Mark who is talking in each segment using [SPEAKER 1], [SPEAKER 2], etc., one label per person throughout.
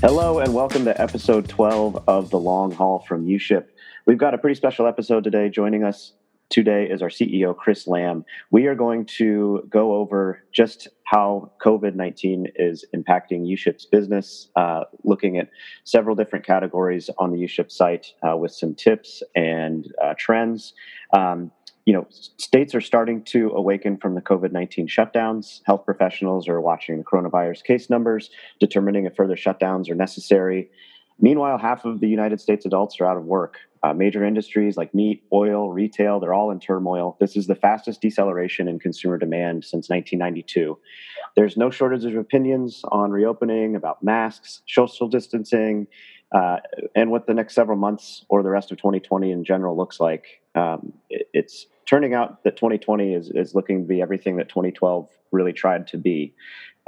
[SPEAKER 1] Hello, and welcome to episode 12 of The Long Haul from UShip. We've got a pretty special episode today. Joining us today is our CEO, Kris Lamb. We are going to go over just how COVID 19 is impacting UShip's business, uh, looking at several different categories on the UShip site uh, with some tips and uh, trends. Um, you know, states are starting to awaken from the COVID 19 shutdowns. Health professionals are watching the coronavirus case numbers, determining if further shutdowns are necessary. Meanwhile, half of the United States adults are out of work. Uh, major industries like meat, oil, retail, they're all in turmoil. This is the fastest deceleration in consumer demand since 1992. There's no shortage of opinions on reopening, about masks, social distancing, uh, and what the next several months or the rest of 2020 in general looks like. Um, it, it's turning out that 2020 is, is looking to be everything that 2012 really tried to be.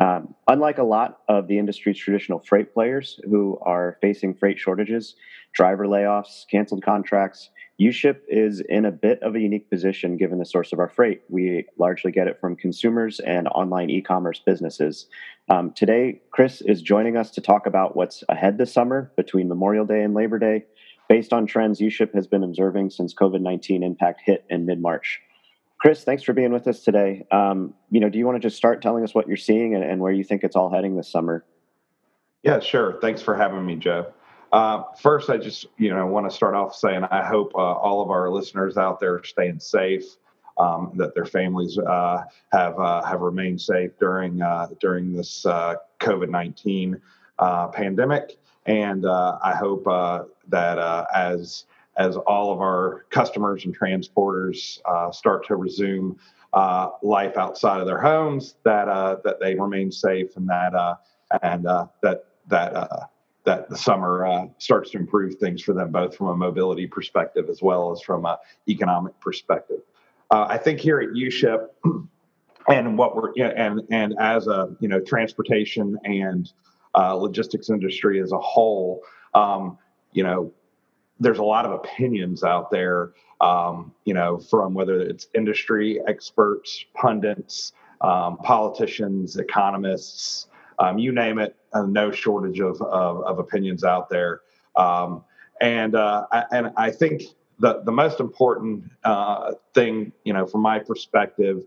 [SPEAKER 1] Um, unlike a lot of the industry's traditional freight players who are facing freight shortages, driver layoffs, canceled contracts, UShip is in a bit of a unique position given the source of our freight. We largely get it from consumers and online e commerce businesses. Um, today, Kris is joining us to talk about what's ahead this summer between Memorial Day and Labor Day, based on trends UShip has been observing since COVID 19 impact hit in mid March. Kris, thanks for being with us today. Um, you know, do you want to just start telling us what you're seeing and, and, where you think it's all heading this summer?
[SPEAKER 2] Yeah, sure. Thanks for having me, Joe. Uh, first, I just you know want to start off saying I hope uh, all of our listeners out there are staying safe, um, that their families uh, have uh, have remained safe during uh, during this uh, COVID nineteen pandemic, and I hope that as as all of our customers and transporters uh, start to resume uh, life outside of their homes, that uh, that they remain safe and that uh, and uh, that that that the summer starts to improve things for them both from a mobility perspective as well as from an economic perspective. I think here at UShip and what we're and and as a you know transportation and logistics industry as a whole. Um, you know, there's a lot of opinions out there, um, you know, from whether it's industry experts, pundits, um, politicians, economists, um, you name it, uh, no shortage of, of, of, opinions out there. Um, and, uh, I, and I think the, the most important uh, thing, you know, from my perspective,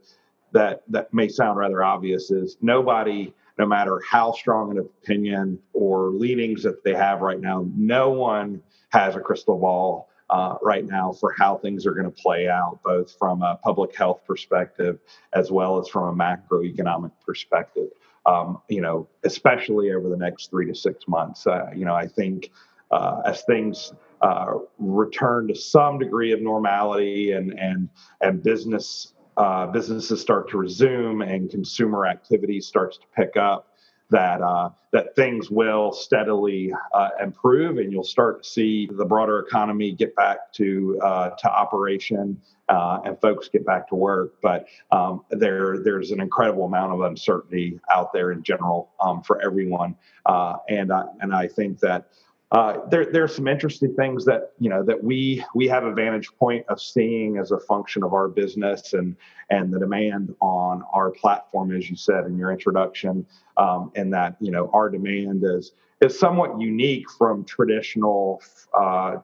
[SPEAKER 2] that, that may sound rather obvious is nobody no matter how strong an opinion or leanings that they have right now, no one has a crystal ball uh, right now for how things are going to play out, both from a public health perspective as well as from a macroeconomic perspective. Um, you know, especially over the next three to six months. Uh, you know, I think uh, as things uh, return to some degree of normality and and and business uh, businesses start to resume and consumer activity starts to pick up, that uh, that things will steadily uh, improve, and you'll start to see the broader economy get back to uh, to operation, uh, and folks get back to work. But um, there there's an incredible amount of uncertainty out there in general um, for everyone, uh, and I, and I think that uh, there, there are some interesting things that you know that we we have a vantage point of seeing as a function of our business and and the demand on our platform, as you said in your introduction, um, and that you know our demand is is somewhat unique from traditional uh,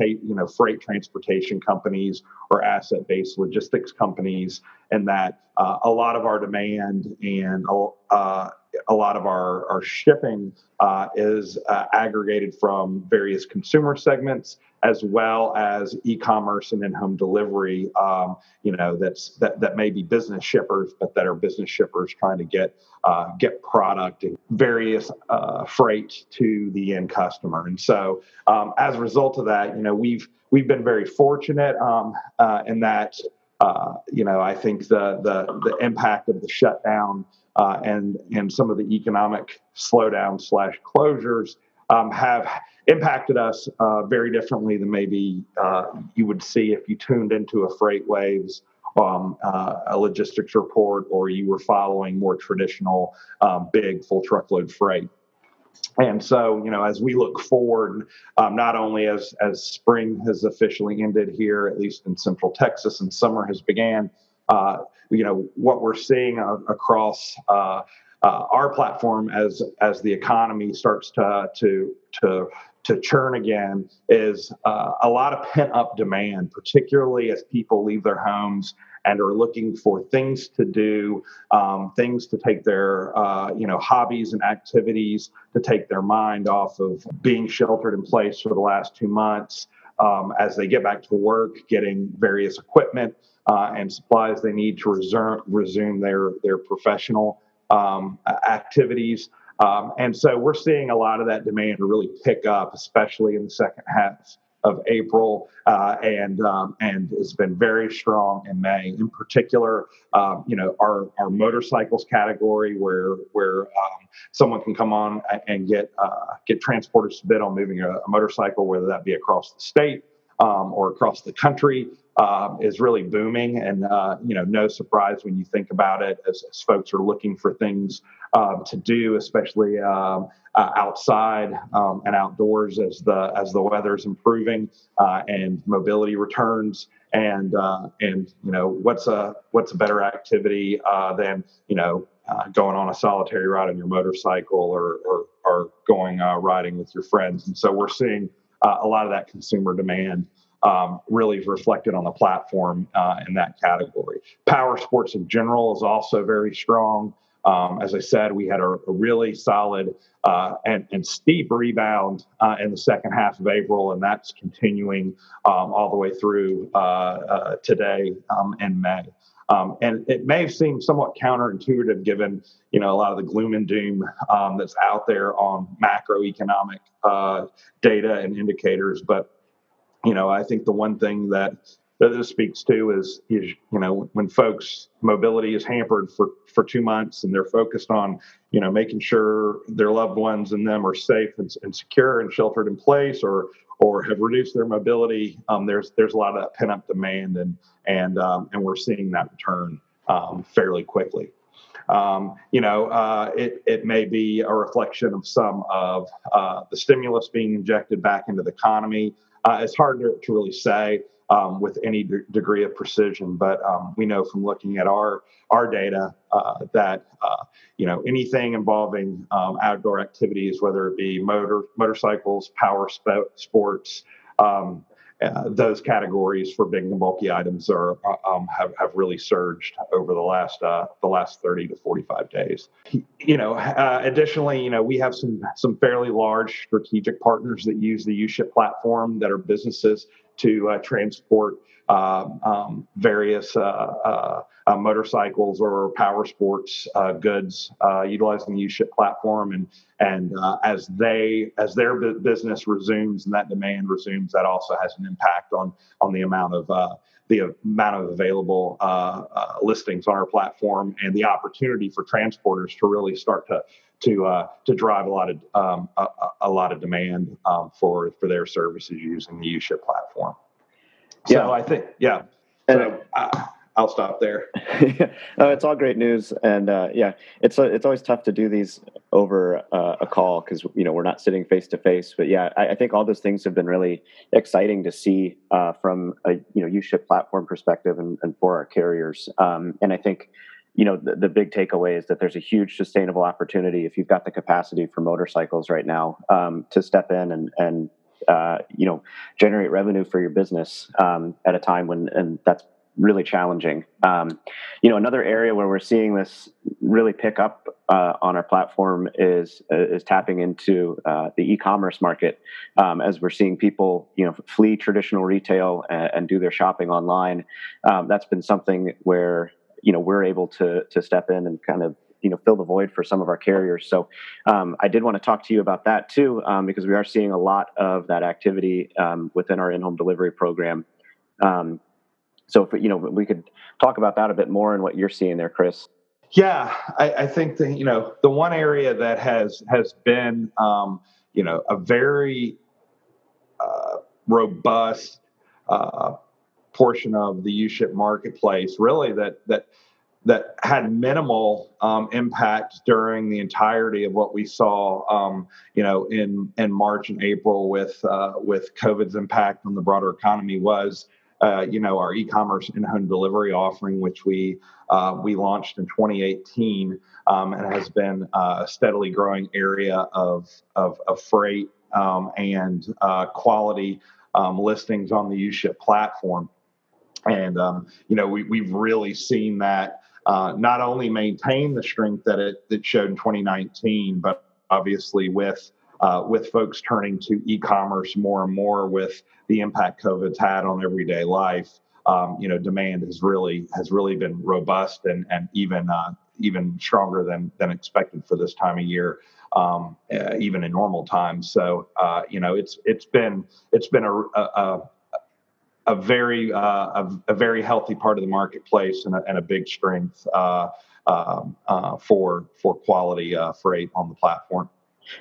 [SPEAKER 2] you know, freight transportation companies or asset-based logistics companies, and that uh, a lot of our demand and uh, a lot of our, our shipping uh, is uh, aggregated from various consumer segments as well as e-commerce and in-home delivery. Um, you know, that's that that may be business shippers, but that are business shippers trying to get uh, get product and various uh, freight to the end customer. And so, um, as a result of that, you know, we've we've been very fortunate um, uh, in that. Uh, you know, I think the the the impact of the shutdown uh, and and some of the economic slowdown slash closures um, have impacted us uh, very differently than maybe uh, you would see if you tuned into a FreightWaves um, uh, a logistics report or you were following more traditional um, big full truckload freight. and so, you know, as we look forward, um, not only as as spring has officially ended here, at least in Central Texas, and summer has began, uh, you know, what we're seeing across uh, uh, our platform as as the economy starts to to to to churn again is uh, a lot of pent up demand, particularly as people leave their homes and are looking for things to do, um, things to take their uh, you know hobbies and activities to take their mind off of being sheltered in place for the last two months. Um, as they get back to work, getting various equipment uh, and supplies they need to resume, resume their their professional um, activities. Um, and so we're seeing a lot of that demand really pick up, especially in the second half of April, uh, and um, and has been very strong in May. In particular, um, you know, our our motorcycles category, where where um, someone can come on and get uh, get transporters to bid on moving a, a, motorcycle, whether that be across the state um, or across the country. Um, is really booming, and uh, you know, no surprise when you think about it, as, as folks are looking for things um, to do, especially um, uh, outside um, and outdoors as the as the weather is improving uh, and mobility returns. And uh, and you know what's a what's a better activity uh, than you know going on a solitary ride on your motorcycle or or, or going riding with your friends. And so we're seeing a lot of that consumer demand. Um, really reflected on the platform uh, in that category. Power sports in general is also very strong. Um, as I said, we had a, a really solid uh, and, and, steep rebound uh, in the second half of April, and that's continuing um, all the way through uh, uh today um, and May. Um, and it may seem somewhat counterintuitive given you know a lot of the gloom and doom um, that's out there on macroeconomic uh, data and indicators, but you know I think the one thing that that this speaks to is is you know when folks mobility is hampered for for two months and they're focused on you know making sure their loved ones and them are safe and, and secure and sheltered in place or or have reduced their mobility um, there's there's a lot of that pent up demand and and um, and we're seeing that return um, fairly quickly um, you know, uh, it, it may be a reflection of some of uh, the stimulus being injected back into the economy. Uh, it's hard to, to really say um, with any de- degree of precision. But um, we know from looking at our our data uh, that uh, you know anything involving um, outdoor activities, whether it be motor motorcycles, power sp- sports. Um, uh, those categories for big and bulky items are uh, um, have, have really surged over the last uh, the last 30 to 45 days. You know, uh, additionally, you know, we have some some fairly large strategic partners that use the UShip platform that are businesses to uh, transport um, um, various uh, uh, uh, motorcycles or power sports uh, goods utilizing the UShip platform, and and as they as their business resumes and that demand resumes, that also has an impact on on the amount of the amount of available uh, uh, listings on our platform and the opportunity for transporters to really start to to uh, to drive a lot of um, a, a, lot of demand um, for for their services using the UShip platform. So yeah. I think yeah. So uh, I'll stop there.
[SPEAKER 1] no, it's all great news, and uh, yeah, it's it's always tough to do these over uh, a call because you know we're not sitting face to face. But yeah, I, I, think all those things have been really exciting to see uh, from a you know UShip platform perspective and, and for our carriers. Um, and I think you know the, the, big takeaway is that there's a huge sustainable opportunity if you've got the capacity for motorcycles right now um, to step in and and uh, you know generate revenue for your business um, at a time when and that's really challenging. Um, you know, another area where we're seeing this really pick up uh, on our platform is is tapping into uh, the e-commerce market um, as we're seeing people you know flee traditional retail and, and do their shopping online. Um, that's been something where you know we're able to to step in and kind of you know fill the void for some of our carriers. So um, I did want to talk to you about that too, um, because we are seeing a lot of that activity um, within our in-home delivery program. So if you know we could talk about that a bit more and what you're seeing there, Kris.
[SPEAKER 2] Yeah, I, I think that you know the one area that has has been um, you know a very uh, robust uh, portion of the UShip marketplace, really that that that had minimal um, impact during the entirety of what we saw, um, you know, in in March and April with uh, with COVID's impact on the broader economy was, uh, you know, our e-commerce and home delivery offering, which we uh, we launched in 2018, um, and has been uh, a steadily growing area of of, of freight um, and uh, quality um, listings on the UShip platform. And um, you know, we, we've really seen that uh, not only maintain the strength that it, that showed in 2019, but obviously with uh, with folks turning to e-commerce more and more with the impact COVID's had on everyday life, um, you know, demand has really has really been robust and and even uh, even stronger than than expected for this time of year, um, uh, even in normal times. So uh, you know, it's it's been it's been a, a, a very uh, a, a, very healthy part of the marketplace and a, and a big strength uh, um, uh, for for quality uh, freight on the platform.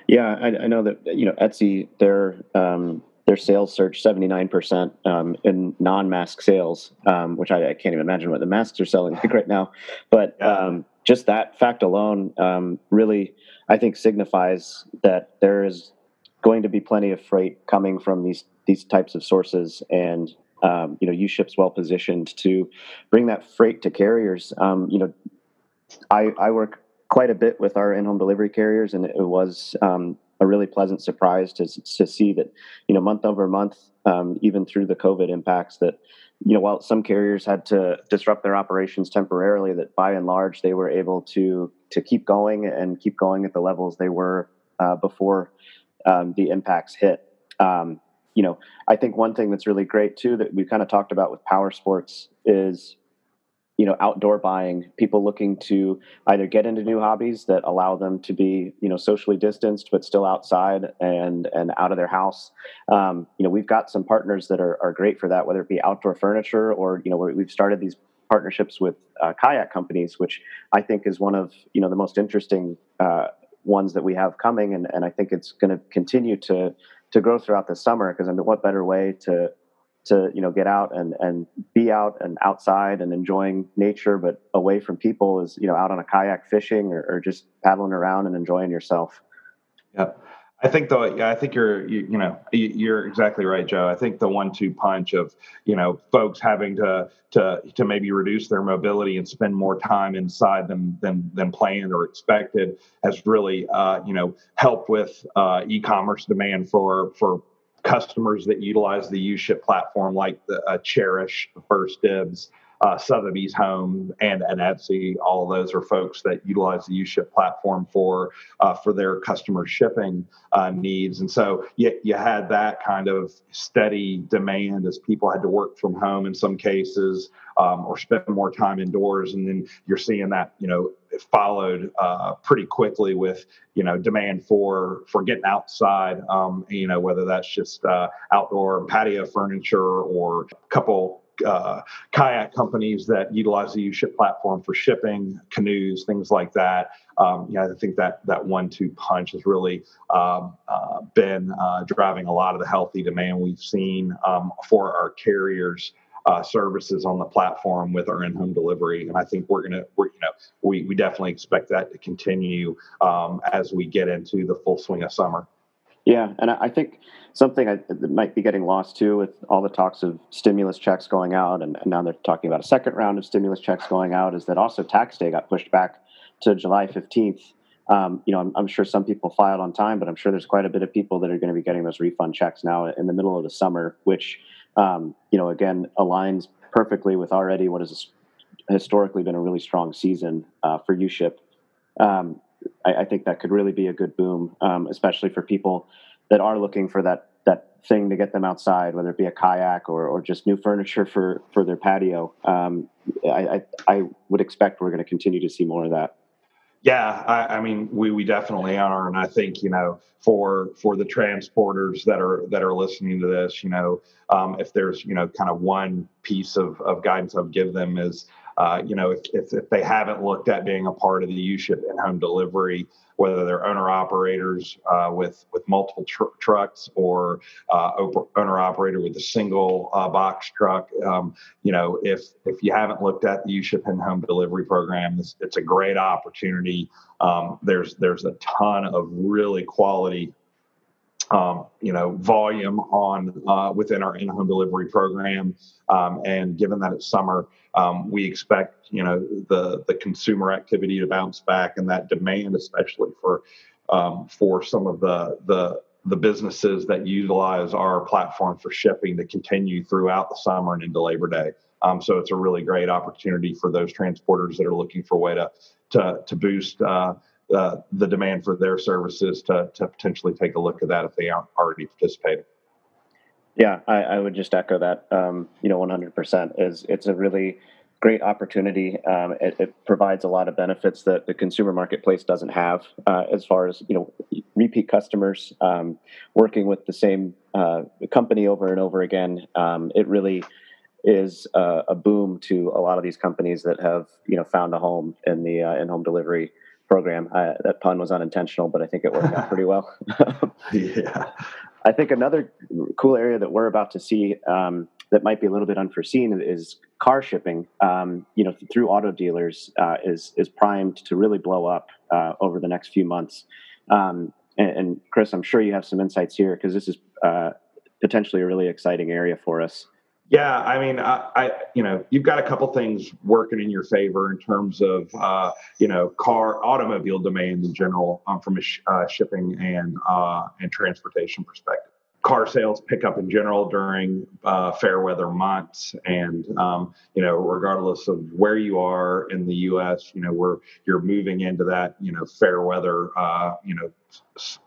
[SPEAKER 1] Yeah, I, I, know that you know Etsy their um, their sales surged seventy nine percent um, in non mask sales, um, which I, I, can't even imagine what the masks are selling like right now. But um, just that fact alone um, really, I think, signifies that there is going to be plenty of freight coming from these these types of sources and um, you know, UShip's well positioned to bring that freight to carriers. Um, you know, I, I work quite a bit with our in-home delivery carriers, and it was um, a really pleasant surprise to to see that you know month over month, um, even through the COVID impacts, that you know while some carriers had to disrupt their operations temporarily, that by and large they were able to to keep going and keep going at the levels they were uh, before um, the impacts hit. Um, you know, I think one thing that's really great too that we kind of talked about with power sports is, you know, outdoor buying. People looking to either get into new hobbies that allow them to be, you know, socially distanced but still outside and and out of their house. Um, you know, we've got some partners that are, are great for that, whether it be outdoor furniture or you know, we've started these partnerships with uh, kayak companies, which I think is one of you know the most interesting. Uh, ones that we have coming and, and I think it's going to continue to to grow throughout the summer because I mean, what better way to to you know get out and and be out and outside and enjoying nature, but away from people is you know out on a kayak fishing or, or just paddling around and enjoying yourself.
[SPEAKER 2] Yeah. I think though, yeah, I think you're, you, you, know, you're exactly right, Joe. I think the one-two punch of, you know, folks having to to to maybe reduce their mobility and spend more time inside than than than planned or expected has really, uh, you know, helped with uh, e-commerce demand for for customers that utilize the UShip platform, like the uh, Chairish, 1stDibs, uh, Sotheby's Home and, and Etsy. All of those are folks that utilize the UShip platform for uh, for their customer shipping uh, needs. And so you, you had that kind of steady demand as people had to work from home in some cases um, or spend more time indoors. And then you're seeing that, you know, followed uh, pretty quickly with you know demand for for getting outside um, you know whether that's just uh, outdoor patio furniture or a couple uh, kayak companies that utilize the UShip platform for shipping, canoes, things like that. Um, I think that that one-two punch has really um, uh, been uh, driving a lot of the healthy demand we've seen um, for our carriers. Uh, services on the platform with our in-home delivery, and I think we're gonna, we're, you know, we we definitely expect that to continue um, as we get into the full swing of summer.
[SPEAKER 1] Yeah, and I think something that might be getting lost too with all the talks of stimulus checks going out, and, now they're talking about a second round of stimulus checks going out, is that also tax day got pushed back to July 15th. Um, you know, I'm, I'm, sure some people filed on time, but I'm sure there's quite a bit of people that are going to be getting those refund checks now in the middle of the summer, which, um, you know, again, aligns perfectly with already what has historically been a really strong season uh, for UShip. Um, I, I, think that could really be a good boom, um, especially for people that are looking for that that thing to get them outside, whether it be a kayak or, or just new furniture for for their patio. Um, I, I, I would expect we're going to continue to see more of that.
[SPEAKER 2] Yeah, I, I, mean, we, we definitely are, and I think you know, for for the transporters that are that are listening to this, you know, um, if there's you know, kind of one piece of, of guidance I'd give them is, uh, you know, if, if, if, they haven't looked at being a part of the UShip and home delivery, whether they're owner operators uh, with with multiple tr- trucks or uh, owner operator with a single uh, box truck, um, you know, if if you haven't looked at the UShip and home delivery program, it's, it's a great opportunity. Um, there's there's a ton of really quality um, you know, volume on uh, within our in-home delivery program. Um, and given that it's summer, um, we expect you know the the consumer activity to bounce back and that demand, especially for um, for some of the the the businesses that utilize our platform for shipping to continue throughout the summer and into Labor Day. Um, so it's a really great opportunity for those transporters that are looking for a way to to to boost. Uh, uh, the demand for their services to, to potentially take a look at that if they aren't already participating.
[SPEAKER 1] Yeah, I, I would just echo that. Um, you know, 100% is it's a really great opportunity. Um, it, it, provides a lot of benefits that the consumer marketplace doesn't have, uh, as far as you know, repeat customers, um, working with the same uh, company over and over again. Um, it really is a, a, boom to a lot of these companies that have you know found a home in the uh, in-home delivery program. I, that pun was unintentional, but I think it worked out pretty well.
[SPEAKER 2] yeah.
[SPEAKER 1] I think another cool area that we're about to see um, that might be a little bit unforeseen is car shipping. Um, you know, through auto dealers uh, is is primed to really blow up uh, over the next few months. Um, and, and, Kris, I'm sure you have some insights here because this is uh, potentially a really exciting area for us.
[SPEAKER 2] Yeah, I mean, I, I, you know, you've got a couple things working in your favor in terms of, uh, you know, car automobile demand in general um, from a sh- uh, shipping and uh, and transportation perspective. Car sales pick up in general during uh, fair weather months, and um, you know, regardless of where you are in the U.S., you know, where you're moving into that, you know, fair weather, uh, you know,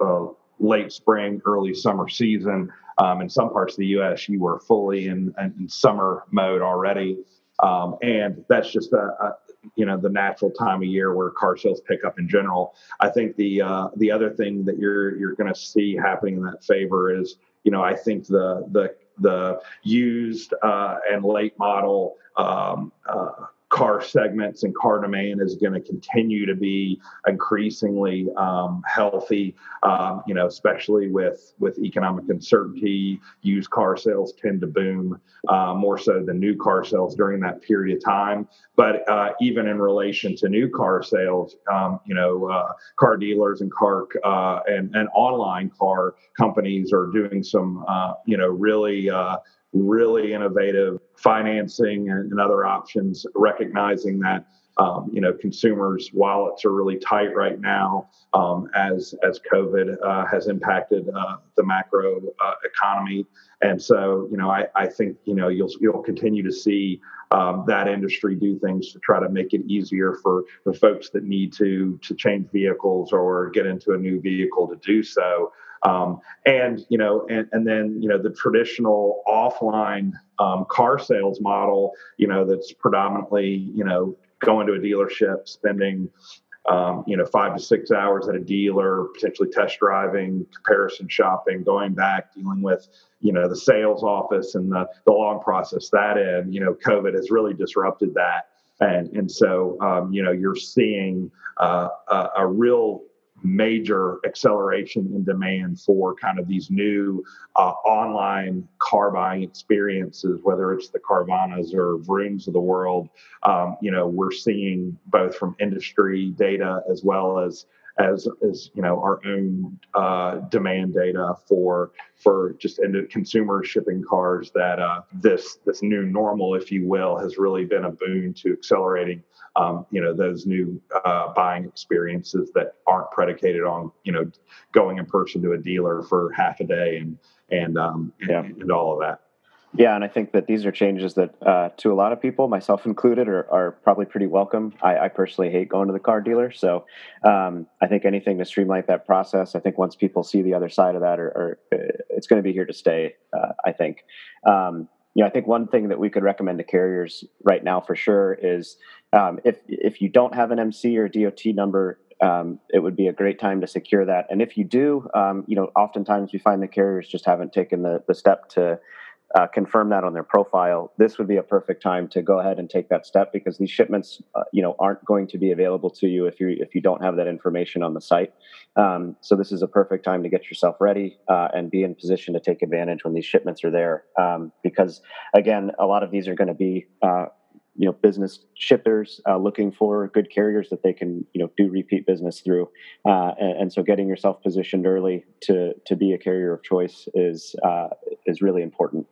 [SPEAKER 2] uh, late spring, early summer season. Um, in some parts of the U.S., you were fully in, in summer mode already, um, and that's just a, a, you know the natural time of year where car sales pick up in general. I think the uh, the other thing that you're you're going to see happening in that favor is you know I think the the the used uh, and late model um, uh, car segments and car demand is going to continue to be increasingly um, healthy. Um, you know, especially with with economic uncertainty, used car sales tend to boom uh, more so than new car sales during that period of time. But uh, even in relation to new car sales, um, you know, uh, car dealers and car uh, and and online car companies are doing some uh, you know really uh, really innovative financing and, other options, recognizing that um, you know consumers' wallets are really tight right now um, as as COVID uh, has impacted uh, the macro uh, economy, and so you know I, I think you know you'll you'll continue to see um, that industry do things to try to make it easier for the folks that need to to change vehicles or get into a new vehicle to do so. Um, and you know, and, and then you know the traditional offline um, car sales model, you know, that's predominantly you know going to a dealership, spending um, you know five to six hours at a dealer, potentially test driving, comparison shopping, going back, dealing with you know the sales office and the the long process that in. You know, COVID has really disrupted that. And, and so, um, you know, you're seeing uh, a, a real major acceleration in demand for kind of these new uh, online car buying experiences, whether it's the Carvanas or Vrooms of the world. Um, you know, we're seeing both from industry data as well as as as you know our own uh, demand data for for just into consumer shipping cars that uh, this this new normal, if you will, has really been a boon to accelerating um, you know those new uh, buying experiences that aren't predicated on you know going in person to a dealer for half a day and and um, yeah. and, and all of that.
[SPEAKER 1] Yeah, and I think that these are changes that, uh, to a lot of people, myself included, are, are probably pretty welcome. I, I, personally hate going to the car dealer, so um, I think anything to streamline that process. I think once people see the other side of that, or, uh, it's going to be here to stay. Uh, I think. Um, you know, I think one thing that we could recommend to carriers right now for sure is um, if if you don't have an MC or DOT number, um, it would be a great time to secure that. And if you do, um, you know, oftentimes we find the carriers just haven't taken the the step to uh, confirm that on their profile, this would be a perfect time to go ahead and take that step because these shipments, uh, you know, aren't going to be available to you if you if you don't have that information on the site. Um, so this is a perfect time to get yourself ready uh, and be in position to take advantage when these shipments are there. Um, because again, a lot of these are going to be uh, you know business shippers uh, looking for good carriers that they can you know do repeat business through uh, and, and, so getting yourself positioned early to to be a carrier of choice is uh, is really important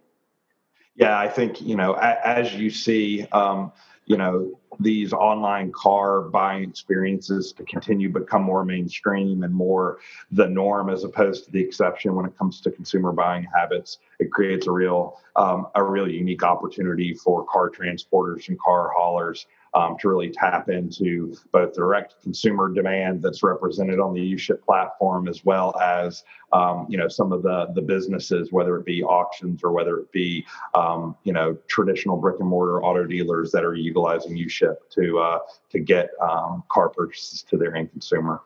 [SPEAKER 2] yeah i think you know as you see um, you know these online car buying experiences to continue become more mainstream and more the norm as opposed to the exception when it comes to consumer buying habits it creates a real um, a real unique opportunity for car transporters and car haulers um, to really tap into both direct consumer demand that's represented on the UShip platform, as well as um, you know some of the the businesses, whether it be auctions or whether it be um, you know traditional brick and mortar auto dealers that are utilizing UShip to uh, to get um, car purchases to their end consumer.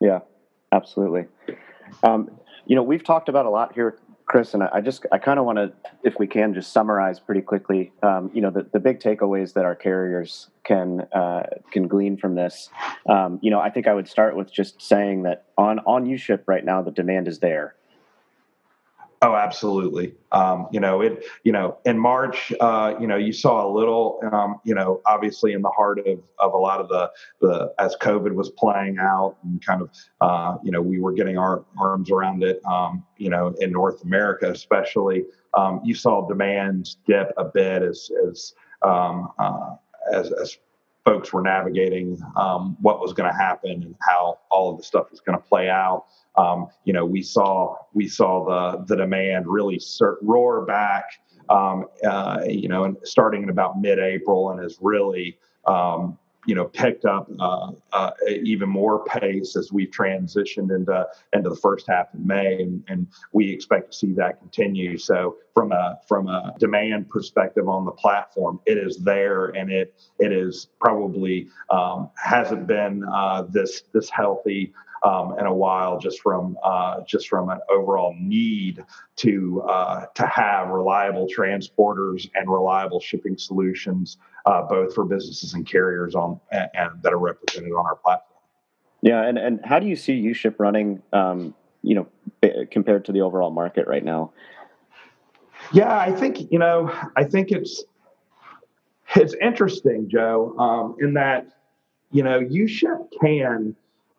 [SPEAKER 1] Yeah, absolutely. Um, you know, we've talked about a lot here Kris, and I just I kind of want to, if we can, just summarize pretty quickly. Um, you know, the, the big takeaways that our carriers can uh, can glean from this. Um, you know, I think I would start with just saying that on on UShip right now, the demand is there.
[SPEAKER 2] Oh, absolutely. Um, you know, it. You know, in March, uh, you know, you saw a little. Um, you know, obviously, in the heart of of a lot of the the as COVID was playing out, and kind of, uh, you know, we were getting our arms around it. Um, you know, in North America, especially, um, you saw demand dip a bit as as um, uh, as, as folks were navigating um, what was going to happen and how all of the stuff was going to play out. Um, you know, we saw we saw the the demand really roar back. Um, uh, you know, and starting in about mid-April, and has really um, you know picked up uh, uh, even more pace as we've transitioned into into the first half of May, and, and, we expect to see that continue. So from a from a demand perspective on the platform, it is there, and it it is probably um, hasn't been uh, this this healthy um, in a while, just from uh, just from an overall need to uh, to have reliable transporters and reliable shipping solutions, uh, both for businesses and carriers on and, and, that are represented on our platform.
[SPEAKER 1] Yeah, and and how do you see UShip running? Um, you know, compared to the overall market right now.
[SPEAKER 2] Yeah, I think you know, I think it's it's interesting, Joe, um, in that you know, UShip can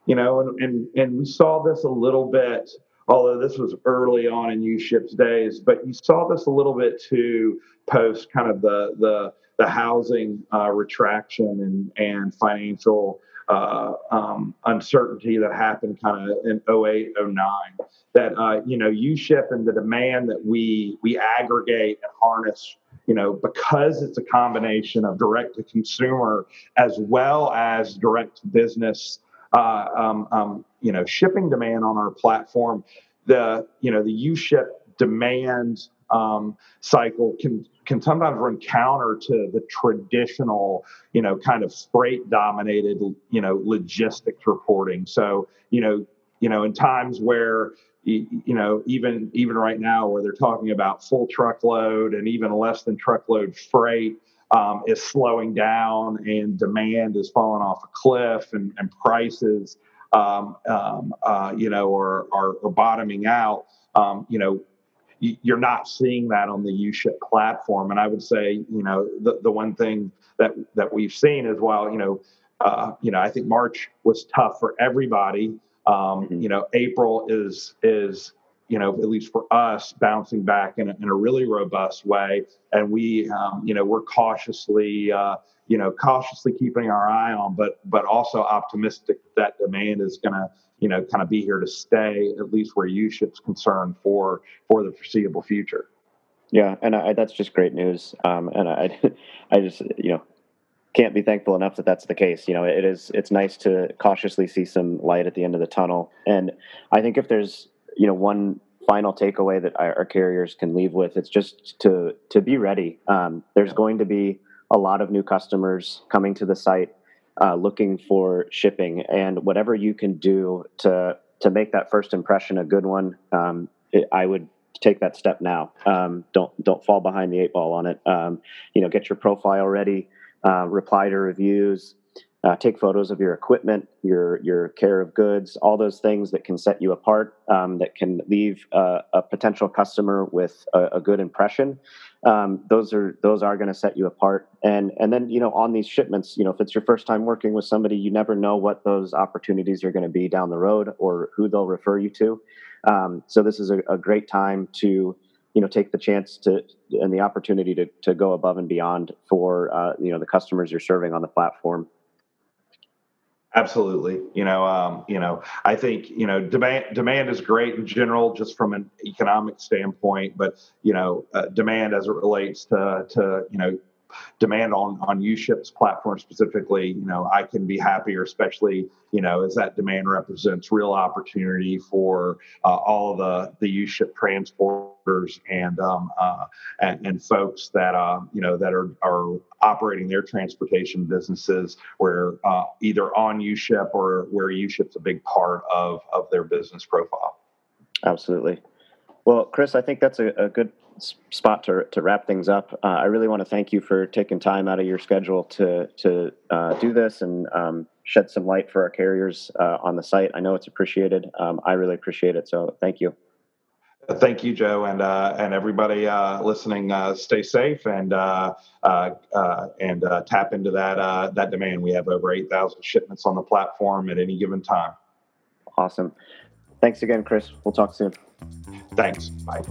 [SPEAKER 2] you know, and, and, and we saw this a little bit, although this was early on in UShip's days, but you saw this a little bit too post kind of the, the, the housing uh, retraction and, and financial uh, um, uncertainty that happened kind of in 08, 09. That, uh, you know, UShip and the demand that we, we aggregate and harness you know, because it's a combination of direct to consumer as well as direct to business uh, um, um, you know, shipping demand on our platform, the you know the UShip demand um, cycle can can sometimes run counter to the traditional, you know, kind of freight dominated, you know, logistics reporting. So, you know, you know, in times where you know even even right now where they're talking about full truckload and even less than truckload freight um, is slowing down and demand is falling off a cliff and, and prices, um, um, uh, you know, are, are, are bottoming out, um, you know, you're not seeing that on the UShip platform. And I would say, you know, the, the one thing that, that we've seen is while, you know, uh, you know, I think March was tough for everybody. Um, mm-hmm. You know, April is is you know, at least for us, bouncing back in a, in a really robust way. And we, um, you know, we're cautiously, uh, you know, cautiously keeping our eye on, but but also optimistic that demand is going to, you know, kind of be here to stay, at least where UShip's concerned for for the foreseeable future.
[SPEAKER 1] Yeah, and I, that's just great news. Um, and I, I just, you know, can't be thankful enough that that's the case. You know, it is. It's nice to cautiously see some light at the end of the tunnel. And I think if there's you know one final takeaway that our, carriers can leave with it's just to to be ready um, there's going to be a lot of new customers coming to the site uh, looking for shipping and whatever you can do to to make that first impression a good one um, it, i would take that step now. Um, don't don't fall behind the eight ball on it. Um, you know, get your profile ready. Uh, reply to reviews. Uh, take photos of your equipment, your your care of goods, all those things that can set you apart, um, that can leave uh, a potential customer with a, a good impression. Um, those are those are going to set you apart. And and then you know on these shipments, you know if it's your first time working with somebody, you never know what those opportunities are going to be down the road or who they'll refer you to. Um, so this is a, a great time to you know take the chance to and the opportunity to to go above and beyond for uh, you know the customers you're serving on the platform.
[SPEAKER 2] Absolutely. You know, um, you know, I think you know demand demand is great in general, just from an economic standpoint. But you know, uh, demand as it relates to to you know demand on on uship's platform specifically you know i can be happier especially you know as that demand represents real opportunity for uh, all the the uship and um, uh, and, and folks that uh, you know that are are operating their transportation businesses where uh, either on uship or where uship's a big part of of their business profile
[SPEAKER 1] absolutely well kris i think that's a, a good spot to, to wrap things up. Uh, I really want to thank you for taking time out of your schedule to to uh, do this and um, shed some light for our carriers uh, on the site. I know it's appreciated. Um, I really appreciate it. So thank you.
[SPEAKER 2] Thank you, Joe, and uh, and everybody uh, listening. Uh, stay safe and and tap into that that demand. We have over eight thousand shipments on the platform at any given time.
[SPEAKER 1] Awesome. Thanks again, Kris. We'll talk soon.
[SPEAKER 2] Thanks. Bye.